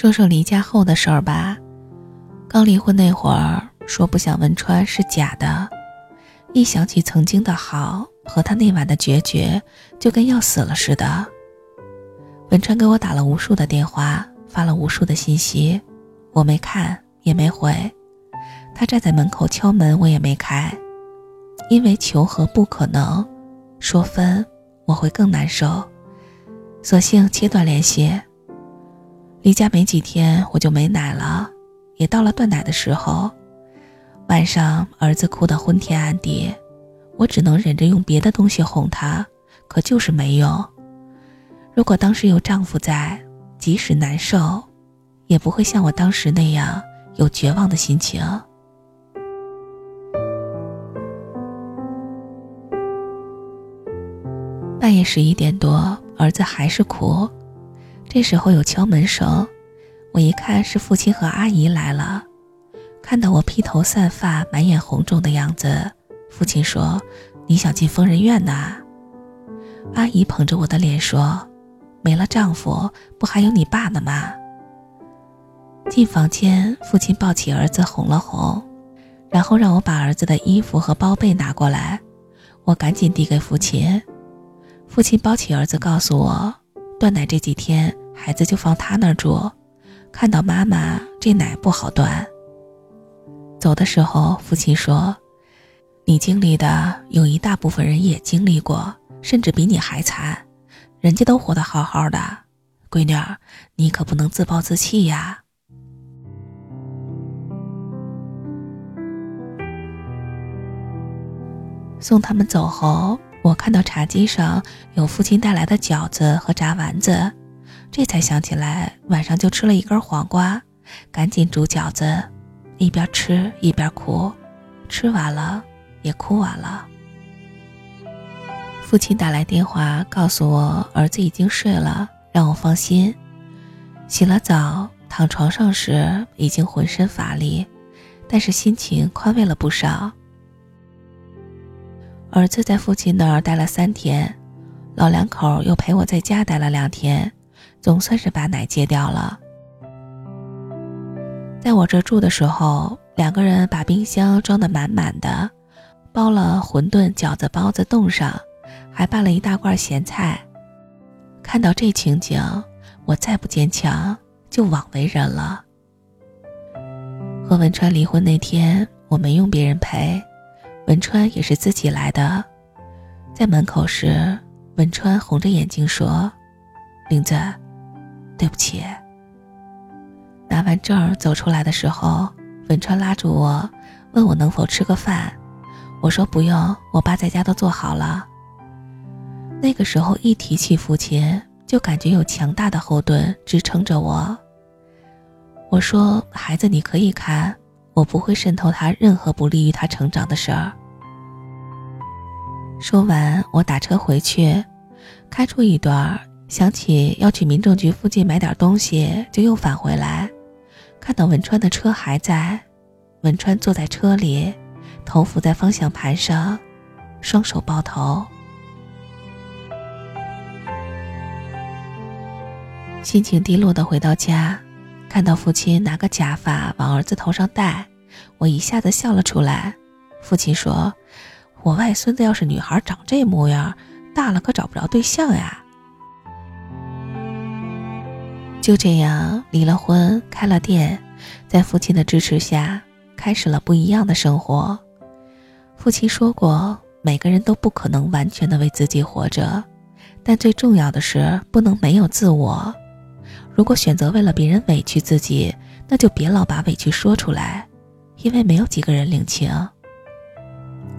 说说离家后的事儿吧。刚离婚那会儿，说不想文川是假的。一想起曾经的好和他那晚的决绝，就跟要死了似的。文川给我打了无数的电话，发了无数的信息，我没看也没回。他站在门口敲门，我也没开，因为求和不可能，说分我会更难受，索性切断联系。离家没几天，我就没奶了，也到了断奶的时候。晚上儿子哭得昏天暗地，我只能忍着用别的东西哄他，可就是没用。如果当时有丈夫在，即使难受，也不会像我当时那样有绝望的心情。半夜十一点多，儿子还是哭。这时候有敲门声，我一看是父亲和阿姨来了。看到我披头散发、满眼红肿的样子，父亲说：“你想进疯人院呐？”阿姨捧着我的脸说：“没了丈夫，不还有你爸呢吗？”进房间，父亲抱起儿子哄了哄，然后让我把儿子的衣服和包被拿过来。我赶紧递给父亲，父亲抱起儿子，告诉我：“断奶这几天。”孩子就放他那儿住，看到妈妈这奶不好断。走的时候，父亲说：“你经历的有一大部分人也经历过，甚至比你还惨，人家都活得好好的，闺女儿，你可不能自暴自弃呀。”送他们走后，我看到茶几上有父亲带来的饺子和炸丸子。这才想起来，晚上就吃了一根黄瓜，赶紧煮饺子，一边吃一边哭，吃完了也哭完了。父亲打来电话告诉我儿子已经睡了，让我放心。洗了澡，躺床上时已经浑身乏力，但是心情宽慰了不少。儿子在父亲那儿待了三天，老两口又陪我在家待了两天。总算是把奶戒掉了。在我这住的时候，两个人把冰箱装得满满的，包了馄饨、饺子、包子冻上，还拌了一大罐咸菜。看到这情景，我再不坚强就枉为人了。和文川离婚那天，我没用别人陪，文川也是自己来的。在门口时，文川红着眼睛说：“玲子。”对不起。拿完证走出来的时候，文川拉住我，问我能否吃个饭。我说不用，我爸在家都做好了。那个时候一提起父亲，就感觉有强大的后盾支撑着我。我说孩子你可以看，我不会渗透他任何不利于他成长的事儿。说完，我打车回去，开出一段。想起要去民政局附近买点东西，就又返回来，看到文川的车还在，文川坐在车里，头伏在方向盘上，双手抱头，心情低落的回到家，看到父亲拿个假发往儿子头上戴，我一下子笑了出来。父亲说：“我外孙子要是女孩，长这模样，大了可找不着对象呀。”就这样离了婚，开了店，在父亲的支持下，开始了不一样的生活。父亲说过，每个人都不可能完全的为自己活着，但最重要的是不能没有自我。如果选择为了别人委屈自己，那就别老把委屈说出来，因为没有几个人领情。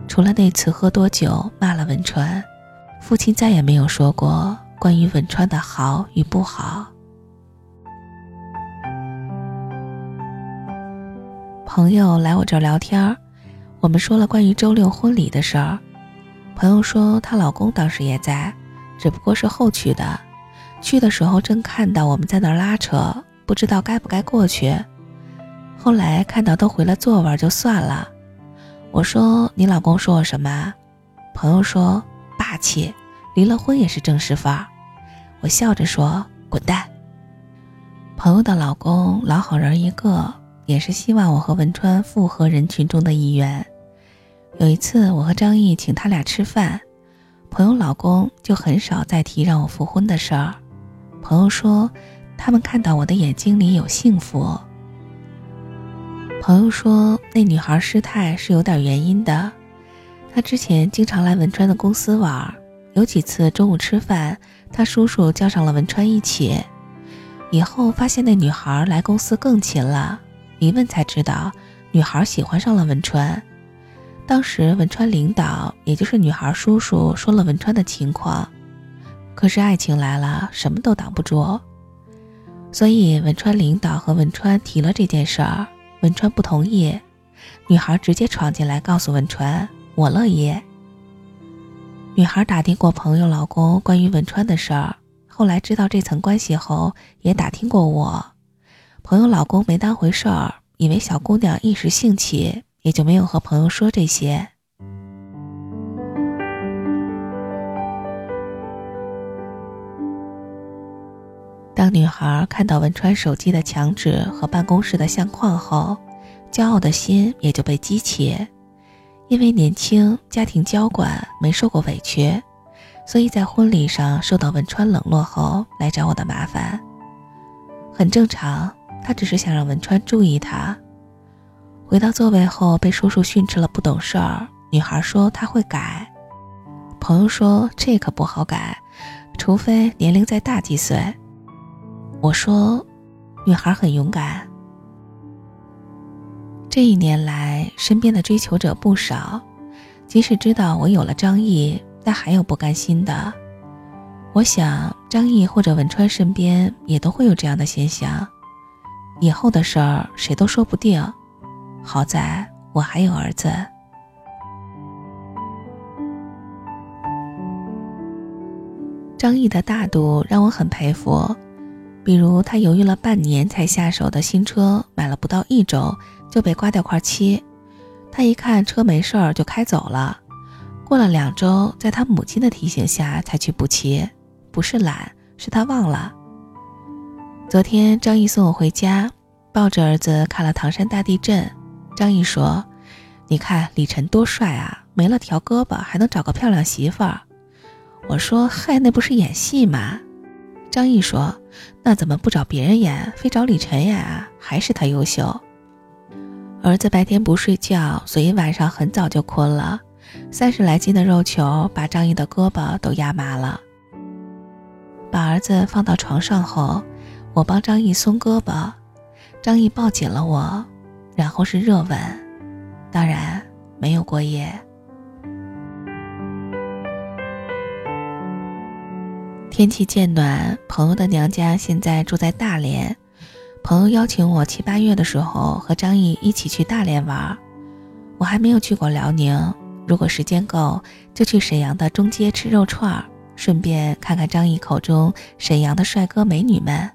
除了那次喝多酒骂了文川，父亲再也没有说过关于文川的好与不好。朋友来我这儿聊天儿我们说了关于周六婚礼的事儿。朋友说她老公当时也在，只不过是后去的。去的时候正看到我们在那儿拉扯，不知道该不该过去。后来看到都回了座位，就算了。我说你老公说我什么？朋友说霸气，离了婚也是正式范儿。我笑着说滚蛋。朋友的老公老好人一个，也是希望我和文川复合人群中的一员。有一次，我和张毅请他俩吃饭，朋友老公就很少再提让我复婚的事儿。朋友说，他们看到我的眼睛里有幸福。朋友说，那女孩失态是有点原因的。她之前经常来文川的公司玩，有几次中午吃饭，他叔叔叫上了文川一起。以后发现那女孩来公司更勤了，一问才知道，女孩喜欢上了文川。当时文川领导，也就是女孩叔叔，说了文川的情况，可是爱情来了，什么都挡不住。所以文川领导和文川提了这件事儿，文川不同意，女孩直接闯进来告诉文川：“我乐意。”女孩打听过朋友老公关于文川的事儿。后来知道这层关系后，也打听过我朋友老公没当回事儿，以为小姑娘一时兴起，也就没有和朋友说这些。当女孩看到文川手机的墙纸和办公室的相框后，骄傲的心也就被激起，因为年轻，家庭娇惯，没受过委屈。所以在婚礼上受到文川冷落后来找我的麻烦，很正常。他只是想让文川注意他。回到座位后被叔叔训斥了不懂事儿，女孩说他会改。朋友说这可不好改，除非年龄再大几岁。我说，女孩很勇敢。这一年来，身边的追求者不少，即使知道我有了张毅。但还有不甘心的，我想张毅或者文川身边也都会有这样的现象。以后的事儿谁都说不定。好在我还有儿子。张毅的大度让我很佩服，比如他犹豫了半年才下手的新车，买了不到一周就被刮掉块漆，他一看车没事儿就开走了。过了两周，在他母亲的提醒下才去补漆，不是懒，是他忘了。昨天张毅送我回家，抱着儿子看了唐山大地震。张毅说：“你看李晨多帅啊，没了条胳膊还能找个漂亮媳妇儿。”我说：“嗨，那不是演戏吗？”张毅说：“那怎么不找别人演，非找李晨演啊？还是他优秀。”儿子白天不睡觉，所以晚上很早就困了。三十来斤的肉球把张毅的胳膊都压麻了。把儿子放到床上后，我帮张毅松胳膊，张毅抱紧了我，然后是热吻，当然没有过夜。天气渐暖，朋友的娘家现在住在大连，朋友邀请我七八月的时候和张毅一起去大连玩，我还没有去过辽宁。如果时间够，就去沈阳的中街吃肉串儿，顺便看看张毅口中沈阳的帅哥美女们。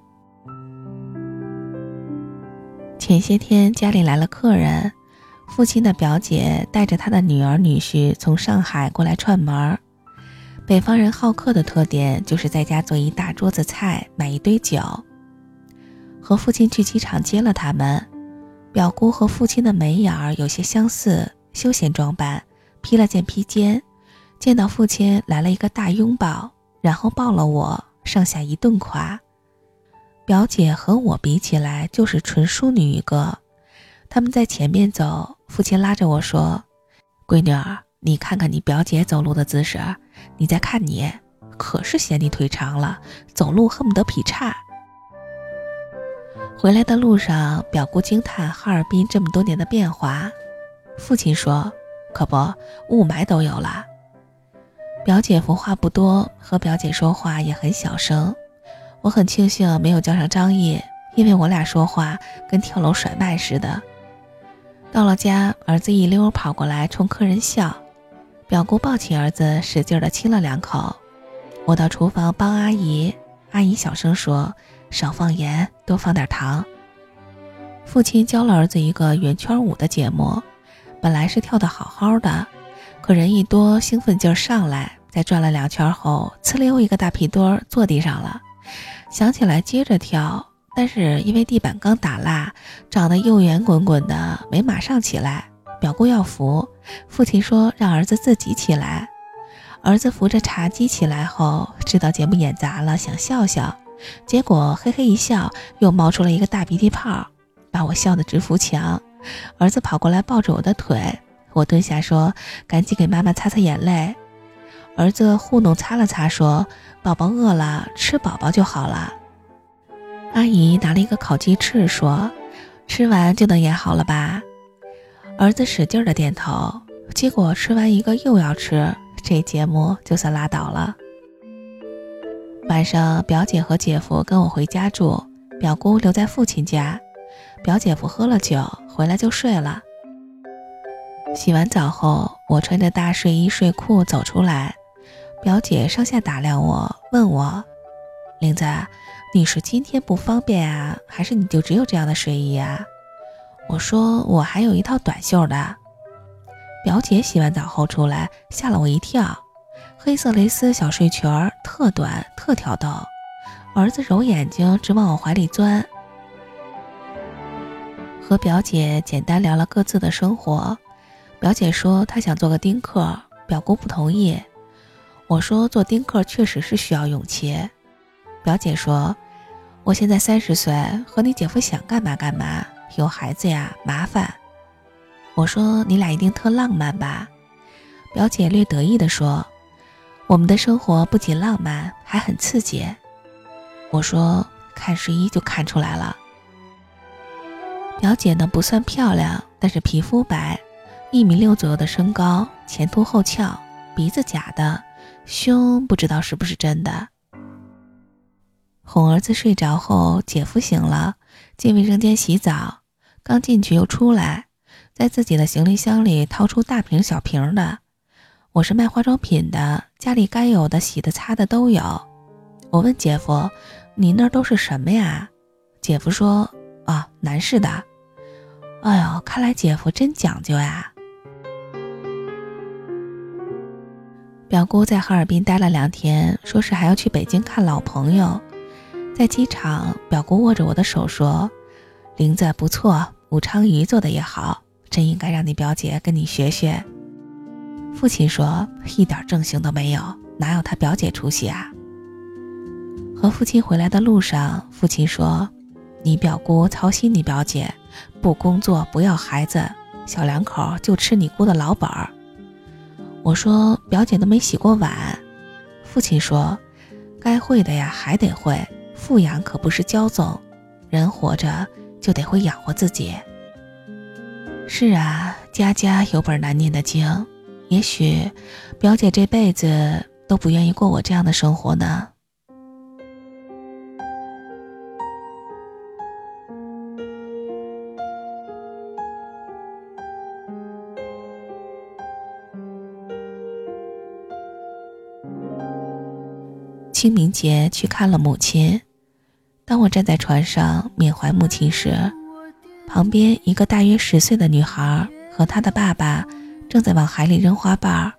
前些天家里来了客人，父亲的表姐带着她的女儿女婿从上海过来串门儿。北方人好客的特点就是在家做一大桌子菜，买一堆酒。和父亲去机场接了他们，表姑和父亲的眉眼儿有些相似，休闲装扮。披了件披肩，见到父亲来了一个大拥抱，然后抱了我，上下一顿夸。表姐和我比起来就是纯淑女一个。他们在前面走，父亲拉着我说：“闺女儿，你看看你表姐走路的姿势，你再看你，可是嫌你腿长了，走路恨不得劈叉。”回来的路上，表姑惊叹哈尔滨这么多年的变化，父亲说。可不，雾霾都有了。表姐夫话不多，和表姐说话也很小声。我很庆幸没有叫上张毅，因为我俩说话跟跳楼甩卖似的。到了家，儿子一溜跑过来冲客人笑。表姑抱起儿子，使劲的亲了两口。我到厨房帮阿姨，阿姨小声说：“少放盐，多放点糖。”父亲教了儿子一个圆圈舞的节目。本来是跳得好好的，可人一多，兴奋劲儿上来，在转了两圈后，呲溜一个大屁墩儿坐地上了。想起来接着跳，但是因为地板刚打蜡，长得又圆滚滚的，没马上起来。表姑要扶，父亲说让儿子自己起来。儿子扶着茶几起来后，知道节目演砸了，想笑笑，结果嘿嘿一笑，又冒出了一个大鼻涕泡，把我笑得直扶墙。儿子跑过来抱着我的腿，我蹲下说：“赶紧给妈妈擦擦眼泪。”儿子糊弄擦了擦，说：“宝宝饿了，吃饱饱就好了。”阿姨拿了一个烤鸡翅，说：“吃完就能演好了吧？”儿子使劲的点头，结果吃完一个又要吃，这节目就算拉倒了。晚上，表姐和姐夫跟我回家住，表姑留在父亲家。表姐夫喝了酒回来就睡了。洗完澡后，我穿着大睡衣睡裤走出来，表姐上下打量我，问我：“玲子，你是今天不方便啊，还是你就只有这样的睡衣啊？”我说我还有一套短袖的。表姐洗完澡后出来，吓了我一跳，黑色蕾丝小睡裙儿，特短特挑逗。儿子揉眼睛，直往我怀里钻。和表姐简单聊了各自的生活，表姐说她想做个丁克，表姑不同意。我说做丁克确实是需要勇气。表姐说，我现在三十岁，和你姐夫想干嘛干嘛。有孩子呀，麻烦。我说你俩一定特浪漫吧？表姐略得意地说：“我们的生活不仅浪漫，还很刺激。”我说看睡衣就看出来了。表姐呢不算漂亮，但是皮肤白，一米六左右的身高，前凸后翘，鼻子假的，胸不知道是不是真的。哄儿子睡着后，姐夫醒了，进卫生间洗澡。刚进去又出来，在自己的行李箱里掏出大瓶小瓶的。我是卖化妆品的，家里该有的洗的擦的都有。我问姐夫：“你那都是什么呀？”姐夫说：“啊，男士的。”哎呦，看来姐夫真讲究呀。表姑在哈尔滨待了两天，说是还要去北京看老朋友。在机场，表姑握着我的手说：“玲子不错。”武昌鱼做的也好，真应该让你表姐跟你学学。父亲说一点正形都没有，哪有他表姐出息啊？和父亲回来的路上，父亲说：“你表姑操心你表姐，不工作不要孩子，小两口就吃你姑的老本儿。”我说：“表姐都没洗过碗。”父亲说：“该会的呀还得会，富养可不是骄纵，人活着。”就得会养活自己。是啊，家家有本难念的经。也许，表姐这辈子都不愿意过我这样的生活呢。清明节去看了母亲。当我站在船上缅怀母亲时，旁边一个大约十岁的女孩和她的爸爸正在往海里扔花瓣。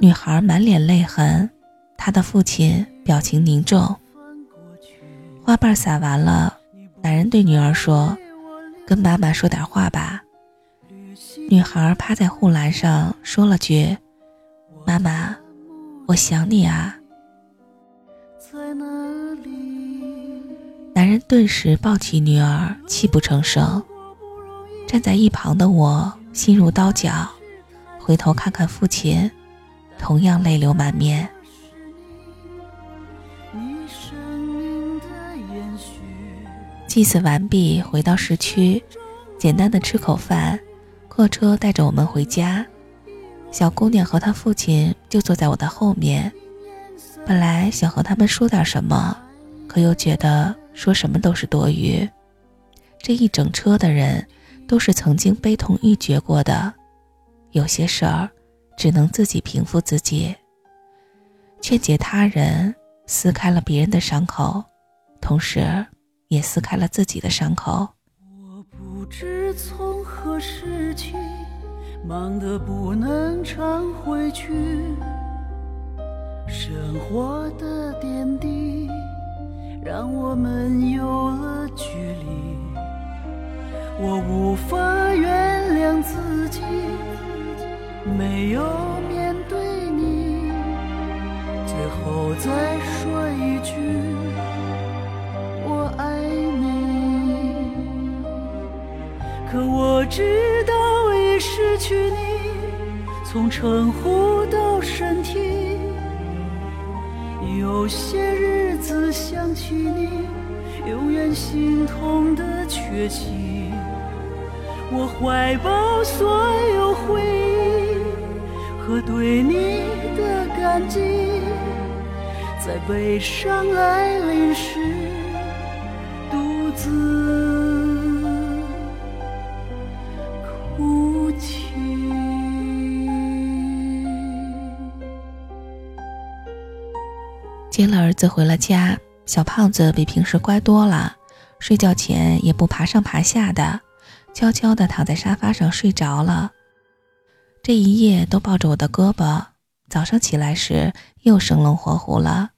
女孩满脸泪痕，她的父亲表情凝重。花瓣撒完了，男人对女儿说：“跟妈妈说点话吧。”女孩趴在护栏上说了句：“妈妈，我想你啊。”在哪里男人顿时抱起女儿，泣不成声。站在一旁的我心如刀绞，回头看看父亲，同样泪流满面。祭祀完毕，回到市区，简单的吃口饭，客车带着我们回家。小姑娘和她父亲就坐在我的后面。本来想和他们说点什么，可又觉得。说什么都是多余。这一整车的人都是曾经悲痛欲绝过的，有些事儿只能自己平复自己。劝解他人，撕开了别人的伤口，同时也撕开了自己的伤口。我不知从何时起，忙得不能常回去，生活的点滴。让我们有了距离。我无法原谅自己，没有面对你，最后再说一句我爱你。可我知道已失去你，从称呼到身体。有些日子想起你，永远心痛的缺席。我怀抱所有回忆和对你的感激，在悲伤来临时独自接了儿子回了家，小胖子比平时乖多了，睡觉前也不爬上爬下的，悄悄地躺在沙发上睡着了。这一夜都抱着我的胳膊，早上起来时又生龙活虎了。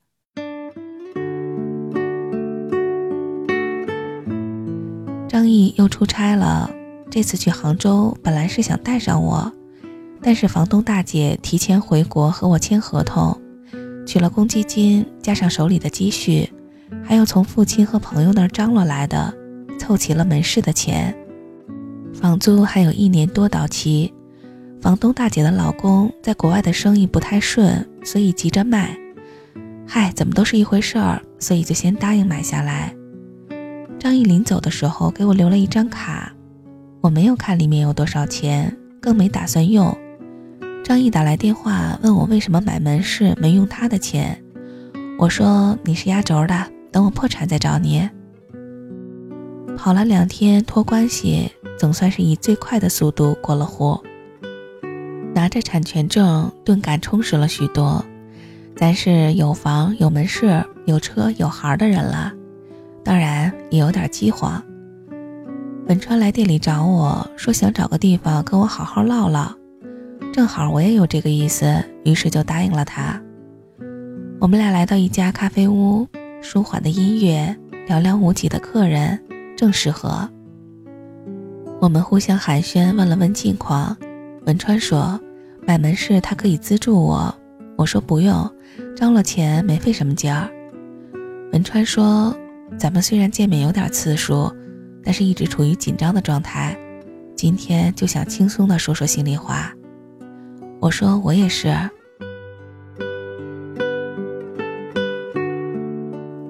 张毅又出差了，这次去杭州本来是想带上我，但是房东大姐提前回国和我签合同。取了公积金，加上手里的积蓄，还有从父亲和朋友那儿张罗来的，凑齐了门市的钱。房租还有一年多到期。房东大姐的老公在国外的生意不太顺，所以急着卖。嗨，怎么都是一回事儿，所以就先答应买下来。张毅临走的时候给我留了一张卡，我没有看里面有多少钱，更没打算用。张毅打来电话问我为什么买门市没用他的钱，我说你是压轴的，等我破产再找你。跑了两天托关系，总算是以最快的速度过了户。拿着产权证，顿感充实了许多。咱是有房有门市有车有孩的人了，当然也有点饥荒。文川来店里找我说想找个地方跟我好好唠唠。正好我也有这个意思，于是就答应了他。我们俩来到一家咖啡屋，舒缓的音乐，寥寥无几的客人，正适合。我们互相寒暄，问了问近况。文川说：“买门市他可以资助我。”我说：“不用，招了钱没费什么劲儿。”文川说：“咱们虽然见面有点次数，但是一直处于紧张的状态，今天就想轻松的说说心里话。”我说我也是。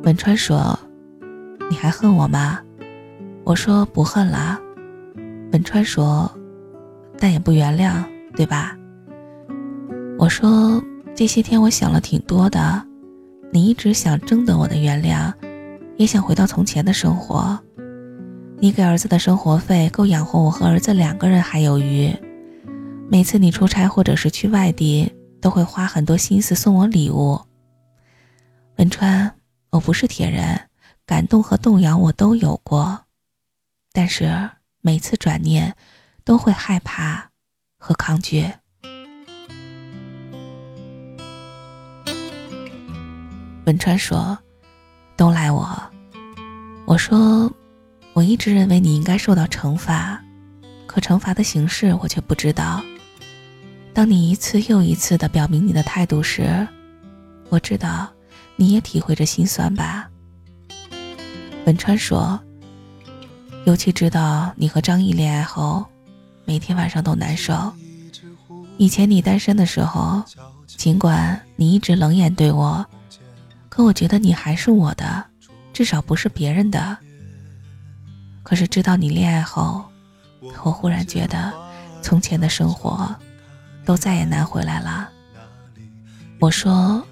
文川说：“你还恨我吗？”我说不恨了。文川说：“但也不原谅，对吧？”我说这些天我想了挺多的，你一直想征得我的原谅，也想回到从前的生活。你给儿子的生活费够养活我和儿子两个人还有余。每次你出差或者是去外地，都会花很多心思送我礼物。文川，我不是铁人，感动和动摇我都有过，但是每次转念，都会害怕和抗拒。文川说：“都赖我。”我说：“我一直认为你应该受到惩罚，可惩罚的形式我却不知道。”当你一次又一次的表明你的态度时，我知道你也体会着心酸吧。文川说：“尤其知道你和张毅恋爱后，每天晚上都难受。以前你单身的时候，尽管你一直冷眼对我，可我觉得你还是我的，至少不是别人的。可是知道你恋爱后，我忽然觉得从前的生活。”都再也难回来了。我说：“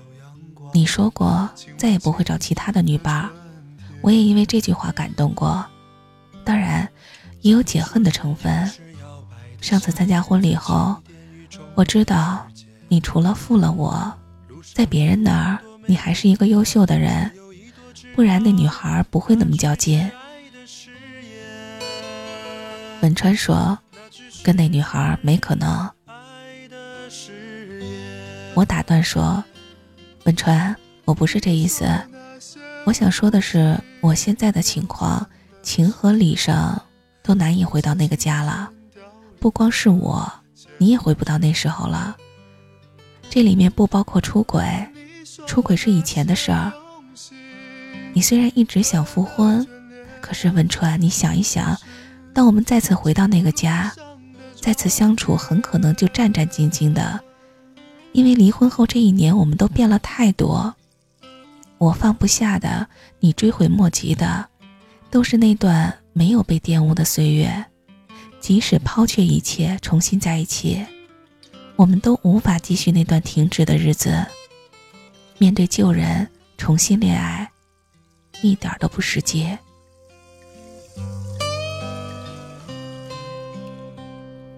你说过再也不会找其他的女伴，我也因为这句话感动过。当然，也有解恨的成分。上次参加婚礼后，我知道你除了负了我，在别人那儿你还是一个优秀的人，不然那女孩不会那么较劲。”文川说：“跟那女孩没可能。”我打断说：“文川，我不是这意思。我想说的是，我现在的情况，情和理上都难以回到那个家了。不光是我，你也回不到那时候了。这里面不包括出轨，出轨是以前的事儿。你虽然一直想复婚，可是文川，你想一想，当我们再次回到那个家，再次相处，很可能就战战兢兢的，因为离婚后这一年，我们都变了太多。我放不下的，你追悔莫及的，都是那段没有被玷污的岁月。即使抛却一切，重新在一起，我们都无法继续那段停止的日子。面对旧人，重新恋爱，一点都不实际。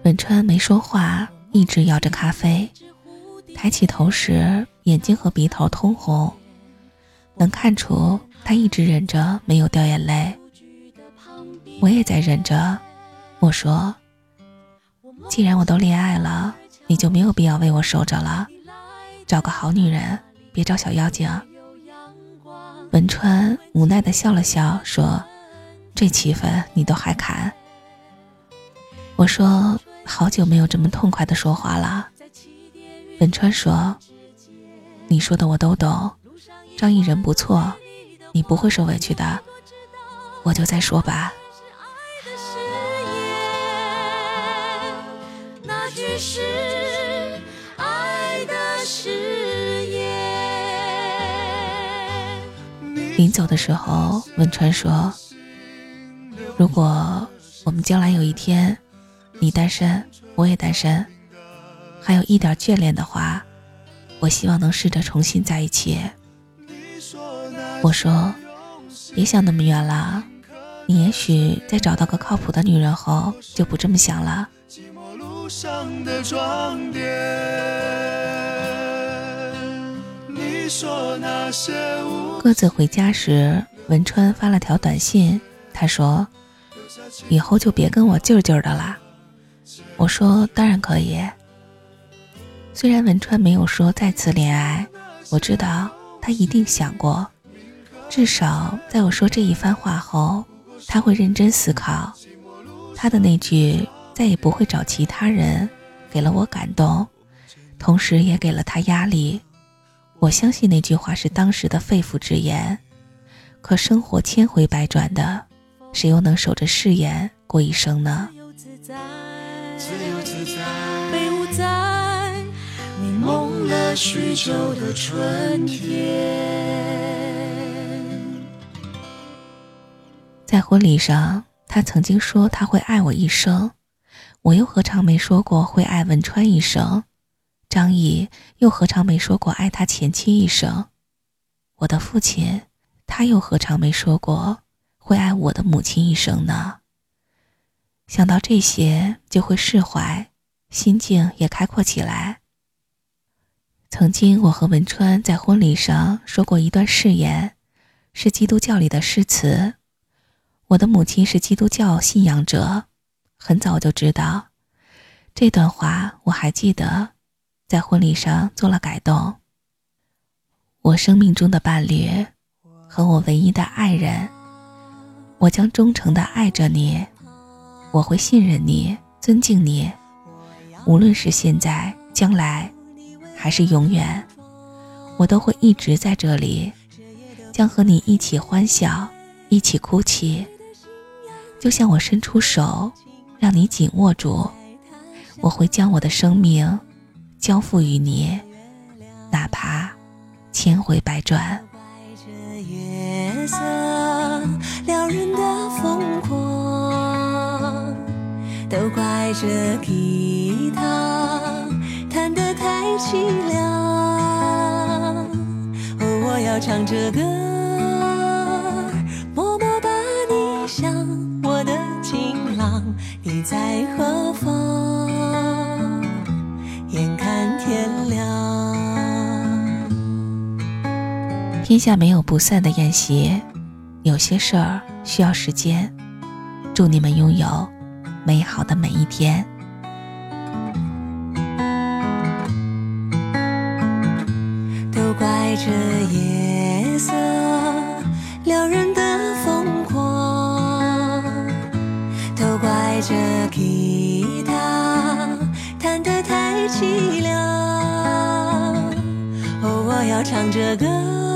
文川没说话，一直摇着咖啡，抬起头时，眼睛和鼻头通红，能看出他一直忍着没有掉眼泪。我也在忍着。我说：“既然我都恋爱了，你就没有必要为我守着了，找个好女人，别找小妖精。”文川无奈的笑了笑，说：“这气氛你都还砍？”我说：“好久没有这么痛快的说话了。”文川说：“你说的我都懂，张毅人不错，你不会受委屈的，我就再说吧。”是爱的誓言。临走的时候，汶川说：“如果我们将来有一天，你单身，我也单身，还有一点眷恋的话，我希望能试着重新在一起。”我说：“别想那么远了，你也许在找到个靠谱的女人后，就不这么想了。”上的装点。各自回家时，文川发了条短信，他说：“以后就别跟我劲劲的了。”我说：“当然可以。”虽然文川没有说再次恋爱，我知道他一定想过，至少在我说这一番话后，他会认真思考他的那句。再也不会找其他人，给了我感动，同时也给了他压力。我相信那句话是当时的肺腑之言。可生活千回百转的，谁又能守着誓言过一生呢？许久的春天。在婚礼上，他曾经说他会爱我一生。我又何尝没说过会爱文川一生？张毅又何尝没说过爱他前妻一生？我的父亲，他又何尝没说过会爱我的母亲一生呢？想到这些，就会释怀，心境也开阔起来。曾经，我和文川在婚礼上说过一段誓言，是基督教里的诗词。我的母亲是基督教信仰者。很早就知道这段话，我还记得，在婚礼上做了改动。我生命中的伴侣和我唯一的爱人，我将忠诚的爱着你，我会信任你，尊敬你，无论是现在、将来，还是永远，我都会一直在这里，将和你一起欢笑，一起哭泣，就像我伸出手。让你紧握住，我会将我的生命交付于你，哪怕千回百转。都怪这吉他凄凉。哦，我要唱着歌，默默把你想，我的情郎。你在何方？眼看天亮。天下没有不散的宴席，有些事儿需要时间。祝你们拥有美好的每一天。这夜色撩人的疯狂，都怪这吉他弹得太凄凉。哦，我要唱着歌。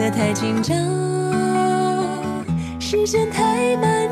色太紧张，时间太漫